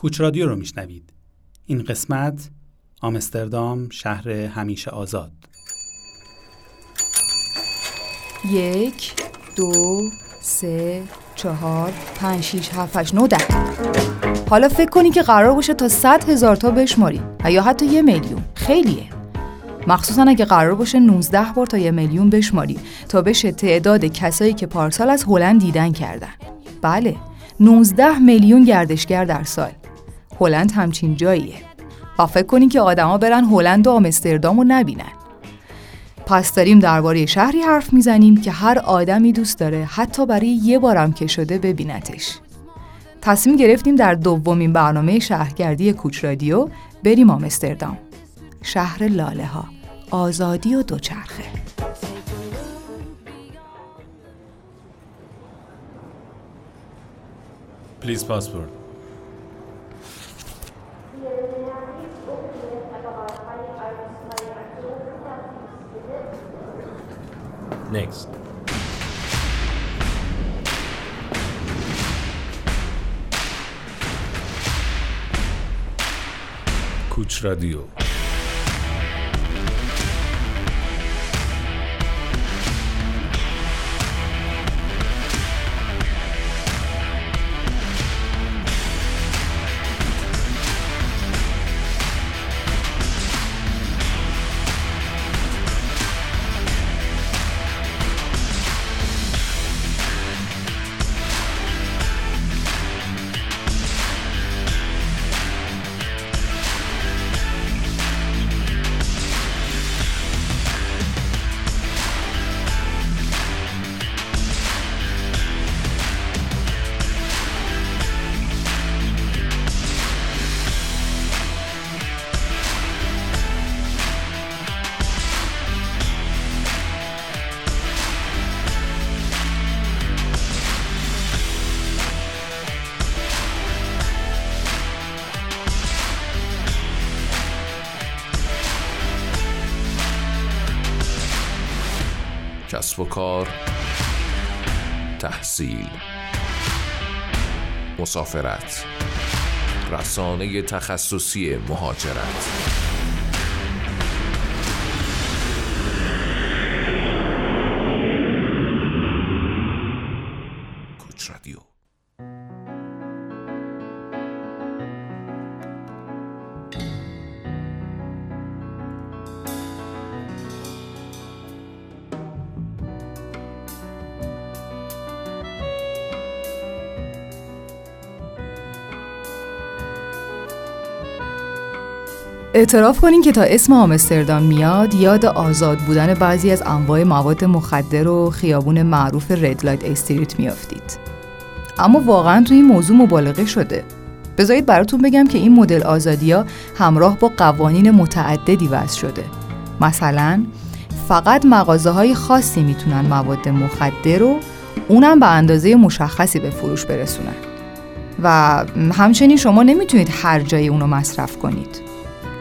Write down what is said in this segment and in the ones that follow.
کوچ رادیو رو میشنوید. این قسمت آمستردام شهر همیشه آزاد. یک دو سه چهار پنج شیش هفت هشت نه ده. حالا فکر کنی که قرار باشه تا صد هزار تا بشماری و یا حتی یه میلیون. خیلیه. مخصوصا اگه قرار باشه 19 بار تا یه میلیون بشماری تا بشه تعداد کسایی که پارسال از هلند دیدن کردن. بله 19 میلیون گردشگر در سال. هلند همچین جاییه. و فکر کنین که آدما برن هلند و آمستردام رو نبینن. پس داریم درباره شهری حرف می‌زنیم که هر آدمی دوست داره حتی برای یه بارم که شده ببینتش. تصمیم گرفتیم در دومین برنامه شهرگردی کوچ رادیو بریم آمستردام. شهر لاله ها آزادی و دوچرخه. Please passport. Next. کوچ رادیو کسب و کار تحصیل مسافرت رسانه تخصصی مهاجرت. اعتراف کنین که تا اسم آمستردام میاد یاد آزاد بودن بعضی از انواع مواد مخدر و خیابون معروف ردلایت استریت میافتید. اما واقعا توی این موضوع مبالغه شده. بذارید براتون بگم که این مدل آزادیا همراه با قوانین متعددی وضع شده. مثلا فقط مغازه های خاصی می‌تونن مواد مخدر رو اونم به اندازه مشخصی به فروش برسونن. و همچنین شما نمی‌تونید هر جای اونو مصرف کنید.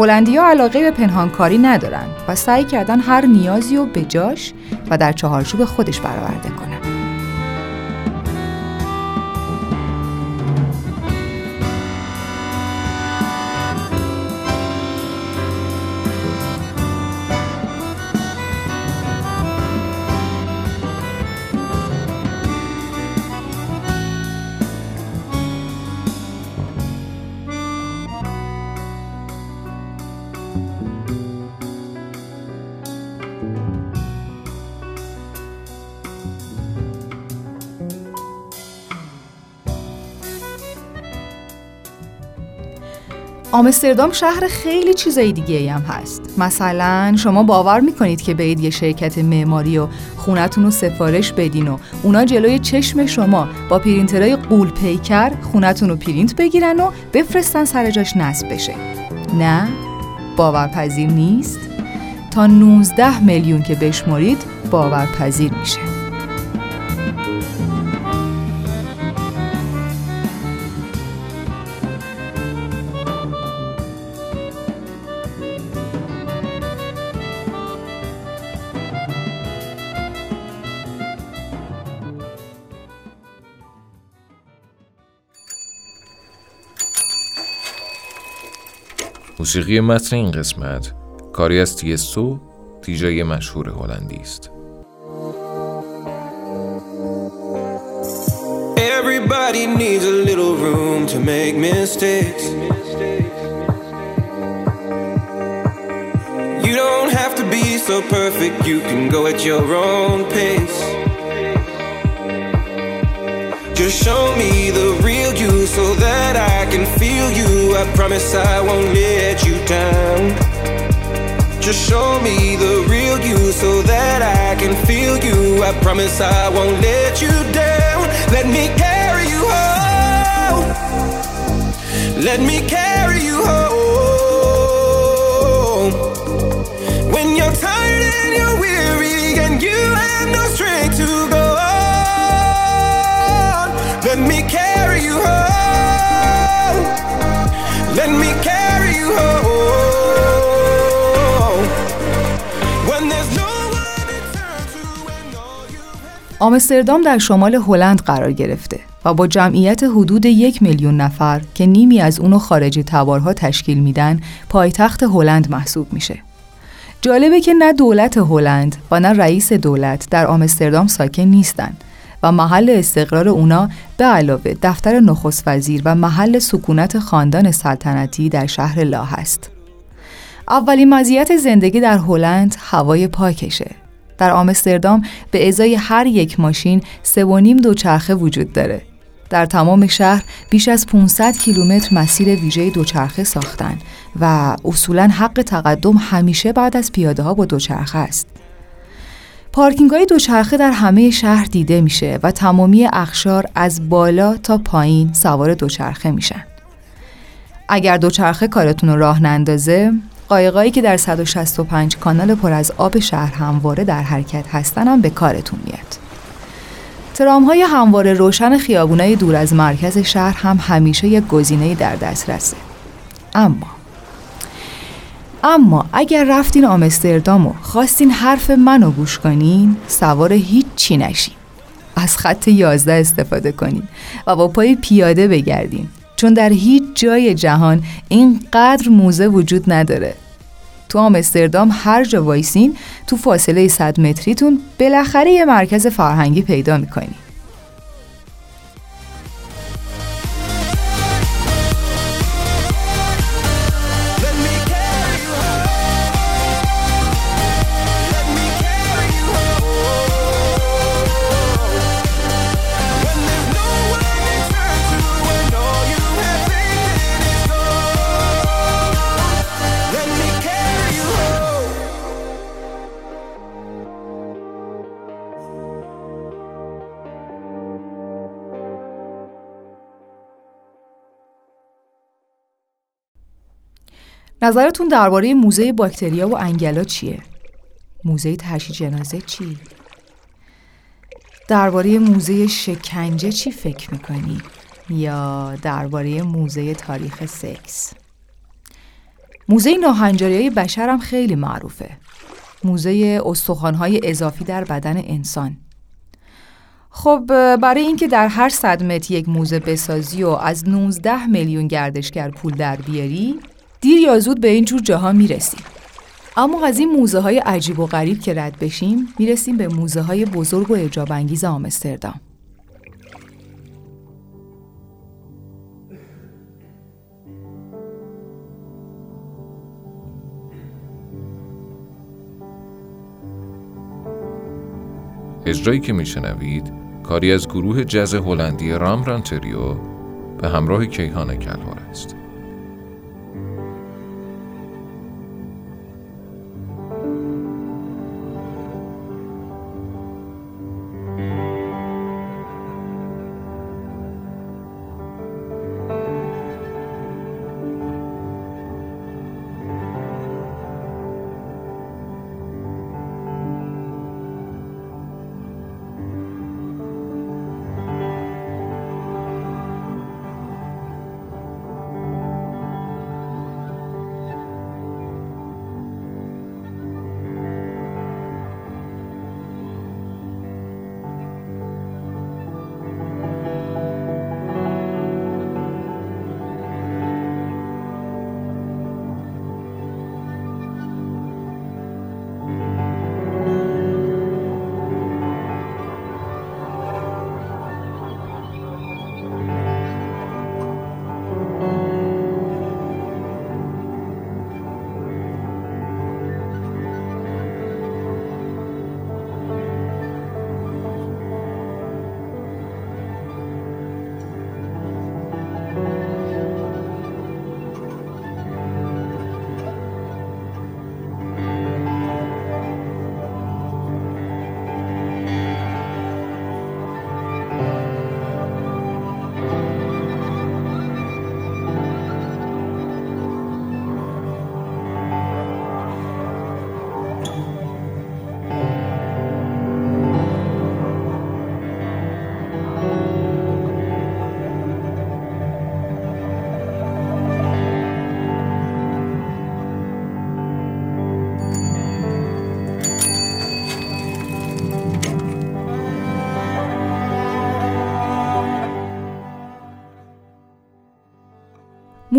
هلندیا علاقه به پنهانکاری ندارن و سعی کردن هر نیازی رو به جاش و در چهارچوب خودش برآورده کنن. آمستردام شهر خیلی چیزای دیگه هم هست. مثلا شما باور می‌کنید که برید یه شرکت معماری و خونتون رو سفارش بدین و اونا جلوی چشم شما با پرینترهای غول پیکر خونتون رو پرینت بگیرن و بفرستن سر جاش نصب بشه. نه باورپذیر نیست. تا 19 میلیون که بشمرید باورپذیر میشه. موسیقی متن این قسمت کاری از تیستو دیجای مشهور هلندی است Everybody needs a little room to make mistakes. You don't have to be so perfect, you can go at your own pace. Just show me the real you so that I can feel you. I promise I won't let you down. Just show me the real you so that I can feel you. I promise I won't let you down. Let me carry you home. Let me carry you home. Me آمستردام در شمال هلند قرار گرفته و با جمعیت حدود یک میلیون نفر که نیمی از اونو خارجی تبارها تشکیل میدن پایتخت هلند محسوب میشه. جالبه که نه دولت هلند و نه رئیس دولت در آمستردام ساکن نیستن. و محل استقرار اونا به علاوه دفتر نخست وزیر و محل سکونت خاندان سلطنتی در شهر لا هست. اولین مزیت زندگی در هلند هوای پاکشه. در آمستردام به ازای هر یک ماشین سه و نیم دوچرخه وجود داره. در تمام شهر بیش از 500 کیلومتر مسیر ویژه دوچرخه ساختن و اصولا حق تقدم همیشه بعد از پیاده ها با دوچرخه است. پارکینگ های دوچرخه در همه شهر دیده میشه و تمامی اخشار از بالا تا پایین سوار دوچرخه میشن. اگر دوچرخه کارتون رو راه نندازه قایقایی که در 165 کانال پر از آب شهر همواره در حرکت هستن هم به کارتون میاد. ترام های همواره روشن خیابونای دور از مرکز شهر هم همیشه یک گزینه در دسترسه. اما اما اگر رفتین آمستردام و خواستین حرف منو گوش کنین سوار هیچ چی نشین. از خط 11 استفاده کنین و با پای پیاده بگردین چون در هیچ جای جهان اینقدر موزه وجود نداره. تو آمستردام هر جا وایسین تو فاصله 100 متریتون بالاخره یه مرکز فرهنگی پیدا می‌کنین. نظرتون درباره موزه باکتریا و انگلا چیه؟ موزه تشییع جنازه چی؟ درباره موزه شکنجه چی فکر می‌کنی؟ یا درباره موزه تاریخ سکس؟ موزه ناهنجاری های بشر هم خیلی معروفه. موزه استخوان‌های اضافی در بدن انسان. خب برای اینکه در هر صد متر یک موزه بسازی و از 19 میلیون گردشگر پول در بیاری دیر یا زود به این جور جاها می‌رسیم. اما از این موزه های عجیب و غریب که رد بشیم می‌رسیم به موزه های بزرگ و اعجاب انگیز آمستردام اجرایی که میشنوید کاری از گروه جز هلندی رام رانتریو به همراه کیهان کلهر است.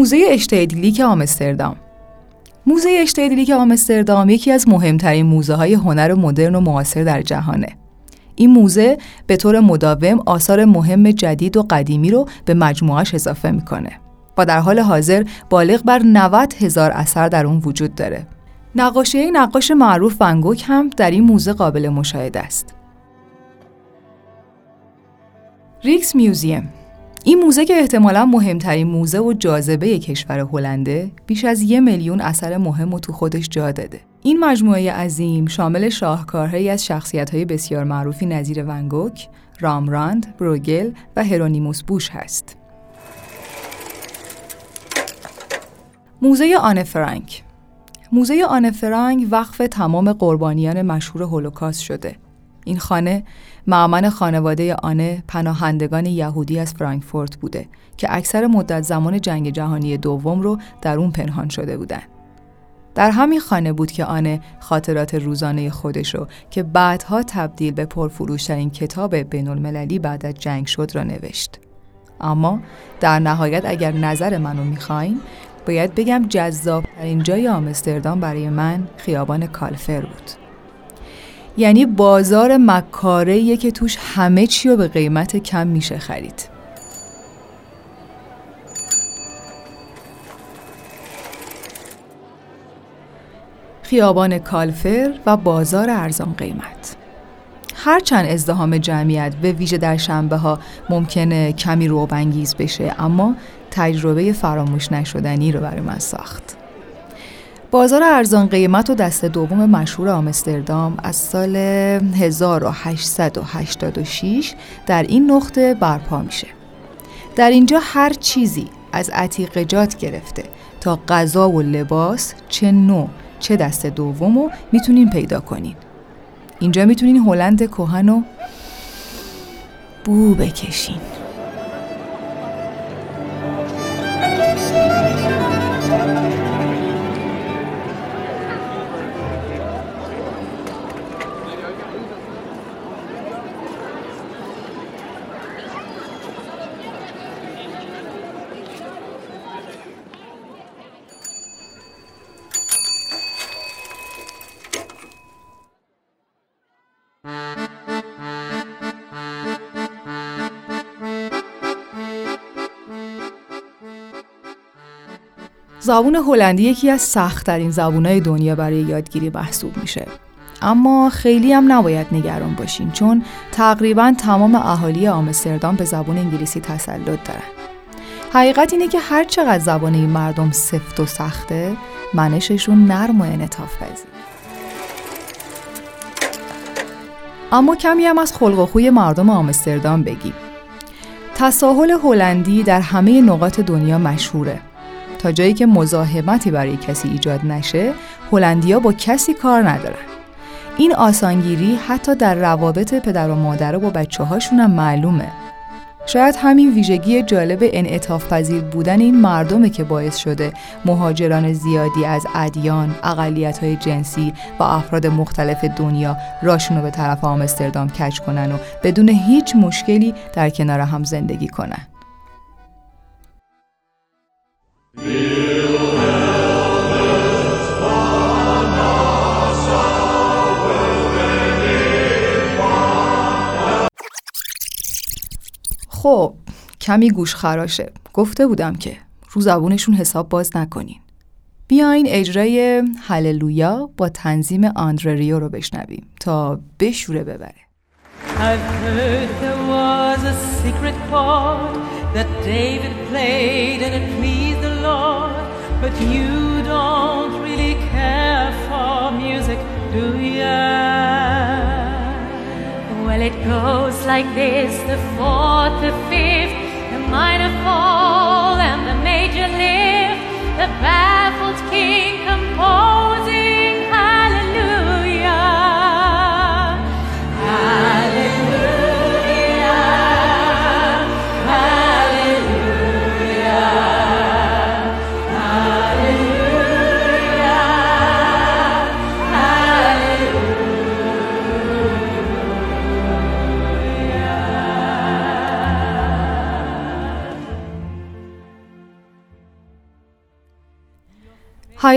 موزه اشتیدلیک آمستردام موزه اشتیدلیک آمستردام یکی از مهمترین موزه های هنر مدرن و معاصر در جهانه. این موزه به طور مداوم آثار مهم جدید و قدیمی رو به مجموعش اضافه می‌کنه و در حال حاضر بالغ بر 90 هزار اثر در اون وجود داره. نقاشی نقاش معروف ونگوک هم در این موزه قابل مشاهده است. ریکس میوزیم این موزه که احتمالا مهمترین موزه و جاذبه کشور هلنده بیش از یه میلیون اثر مهم و تو خودش جا داده. این مجموعه عظیم شامل شاهکارهایی از شخصیت‌های بسیار معروفی نظیر ونگوک، رامراند، بروگل و هرونیموس بوش هست. موزه آن فرانک موزه آن فرانک وقف تمام قربانیان مشهور هولوکاست شده. این خانه معمن خانواده آنه پناهندگان یهودی از فرانکفورت بوده که اکثر مدت زمان جنگ جهانی دوم رو در اون پنهان شده بودن. در همین خانه بود که آنه خاطرات روزانه خودش رو که بعدها تبدیل به پرفروشترین کتاب بین المللی بعد از جنگ شد را نوشت. اما در نهایت اگر نظر منو می‌خواین باید بگم جذابترین جای آمستردام برای من خیابان کالفر بود. یعنی بازار مکاره که توش همه چی رو به قیمت کم میشه خرید. خیابان کالفر و بازار ارزان قیمت. هرچند ازدهام جمعیت به ویژه در شنبه ها ممکنه کمی روبنگیز بشه اما تجربه فراموش نشدنی رو برای من ساخت. بازار ارزان قیمت و دست دوم مشهور آمستردام از سال 1886 در این نقطه برپا میشه. در اینجا هر چیزی از عتیقجات گرفته تا غذا و لباس چه نوع چه دست دوم رو می‌تونین پیدا کنین. اینجا می‌تونین هلند کهن و بو بکشین. زبون هلندی یکی از سختترین زبونهای دنیا برای یادگیری محسوب میشه. اما خیلی هم نباید نگران باشین چون تقریبا تمام اهالی آمستردام به زبون انگلیسی تسلط دارن. حقیقت اینه که هر چقدر زبان این مردم سفت و سخته منششون نرم و انعطاف پذیر. اما کمی هم از خلق و خوی مردم آمستردام بگیم. تساهل هلندی در همه نقاط دنیا مشهوره تا جایی که مزاحمتی برای کسی ایجاد نشه هلندیا با کسی کار ندارن این آسانگیری حتی در روابط پدر و مادر با بچه هاشون هم معلومه شاید همین ویژگی جالب انعطاف پذیر بودن این مردمه که باعث شده مهاجران زیادی از ادیان، های جنسی و افراد مختلف دنیا راشون به طرف آمستردام کج کنن و بدون هیچ مشکلی در کنار هم زندگی کنن. خب کمی گوش خراشه. گفته بودم که رو زبونشون حساب باز نکنین. بیاین اجرای هللویا با تنظیم آندریو رو بشنویم تا بشوره ببره. I've heard Lord but you don't really care for music do ya? Well, it goes like this the fourth, the fifth, the minor fall, and the major lift, the baffled king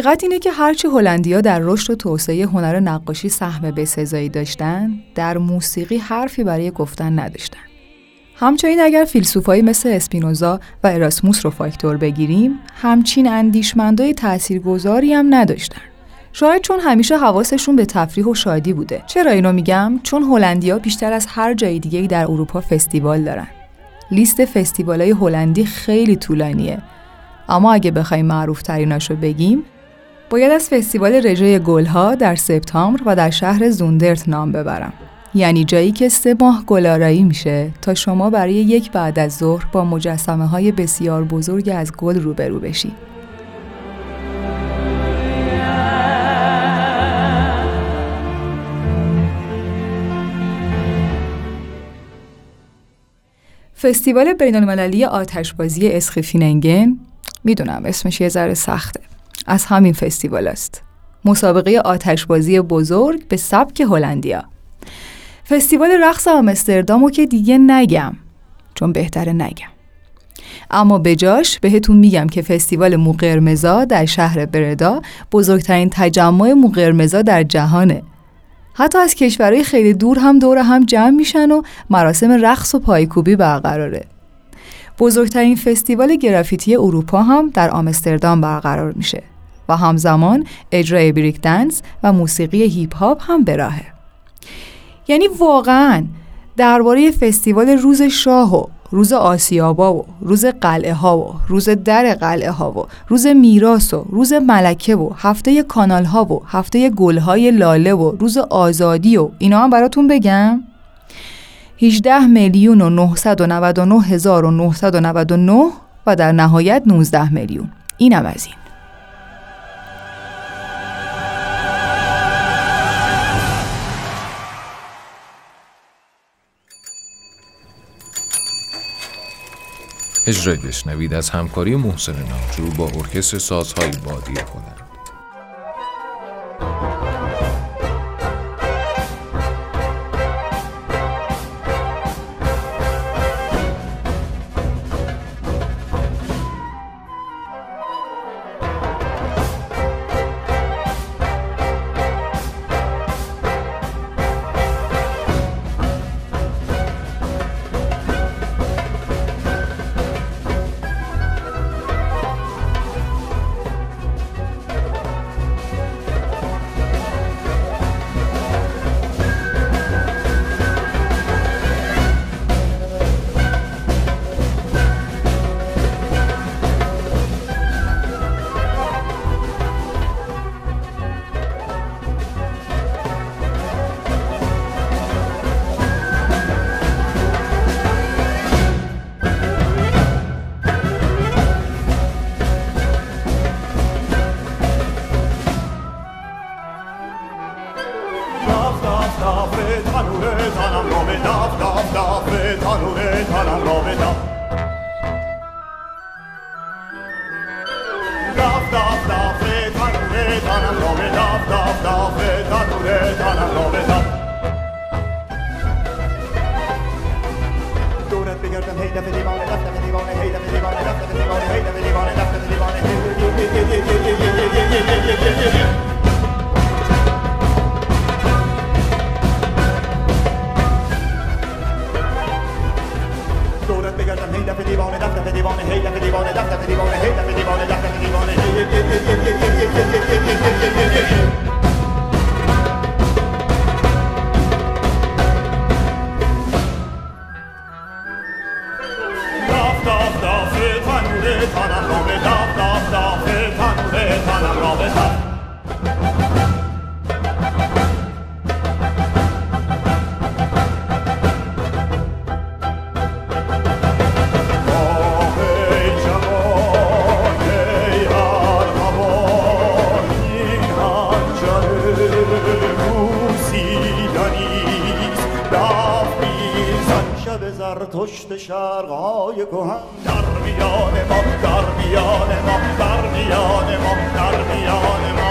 حقیقت اینه که هرچی هلندیا در رشد و توسعه هنر نقاشی سهم بسزایی داشتن در موسیقی حرفی برای گفتن نداشتن. همچنین اگر فیلسوفایی مثل اسپینوزا و اراسموس رو فاکتور بگیریم همچین اندیشمندای تاثیرگذاری هم نداشتن. شاید چون همیشه حواسشون به تفریح و شادی بوده. چرا اینو میگم؟ چون هلندیا بیشتر از هر جای دیگه در اروپا فستیوال دارن. لیست فستیوالای هلندی خیلی طولانیه. اما اگه بخوایم معروف تریناشو بگیم باید از فستیوال رژه گلها در سپتامبر و در شهر زوندرت نام ببرم. یعنی جایی که سه ماه گلارایی میشه تا شما برای یک بعد از ظهر با مجسمه های بسیار بزرگ از گل روبرو بشید فستیوال بین المللی آتشبازی اسخفیننگن می‌دونم اسمش یه ذره سخته. از همین فستیوال است. مسابقه آتشبازی بزرگ به سبک هلندیا. فستیوال رقص آمستردامو که دیگه نگم چون بهتره نگم. اما به جاش بهتون میگم که فستیوال موقرمزا در شهر بردا بزرگترین تجمع موقرمزا در جهانه. حتی از کشورهای خیلی دور هم دور هم جمع میشن و مراسم رقص و پایکوبی برقراره. بزرگترین فستیوال گرافیتی اروپا هم در آمستردام برقرار میشه. و همزمان اجرای بریک دنس و موسیقی هیپ هاپ هم به راهه. یعنی واقعا درباره فستیوال روز شاه و روز آسیابا و روز قلعه ها و روز در قلعه ها و روز میراس و روز ملکه و هفته کانال ها و هفته گل های لاله و روز آزادی و اینا هم براتون بگم. 18 میلیون و 999 هزار و 999 و در نهایت 19 میلیون. اینم از این. اجرای بشنوید از همکاری محسن نامجو با ارکستر سازهای بادی هلند زرتشت شرقای کهن. در میان ما در میان ما در میان ما در میان ما.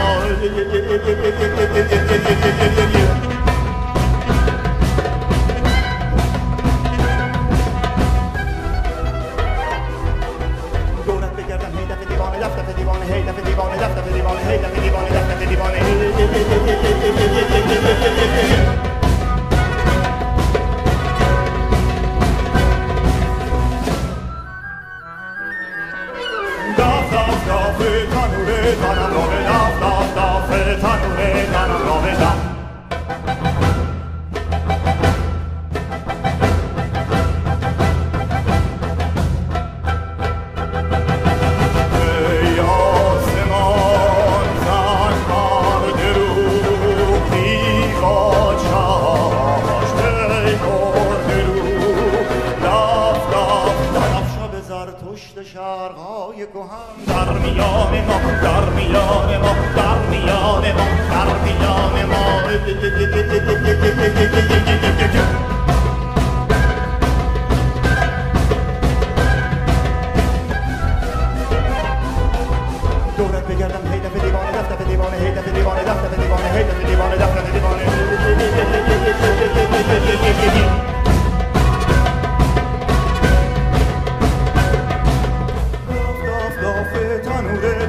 دورت بگردم هی دفعه دیوانه دفت دفعه دیوانه هی دفعه دیوانه دفت دفعه دیوانه هی دفعه دیوانه دفت دفعه دیوانه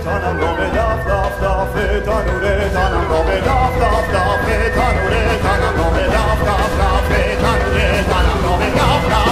تنم را به دف دف دف تنور تنم را به دف دف دف تنور تنم را به دف دف دف تنور تنم را به دف دف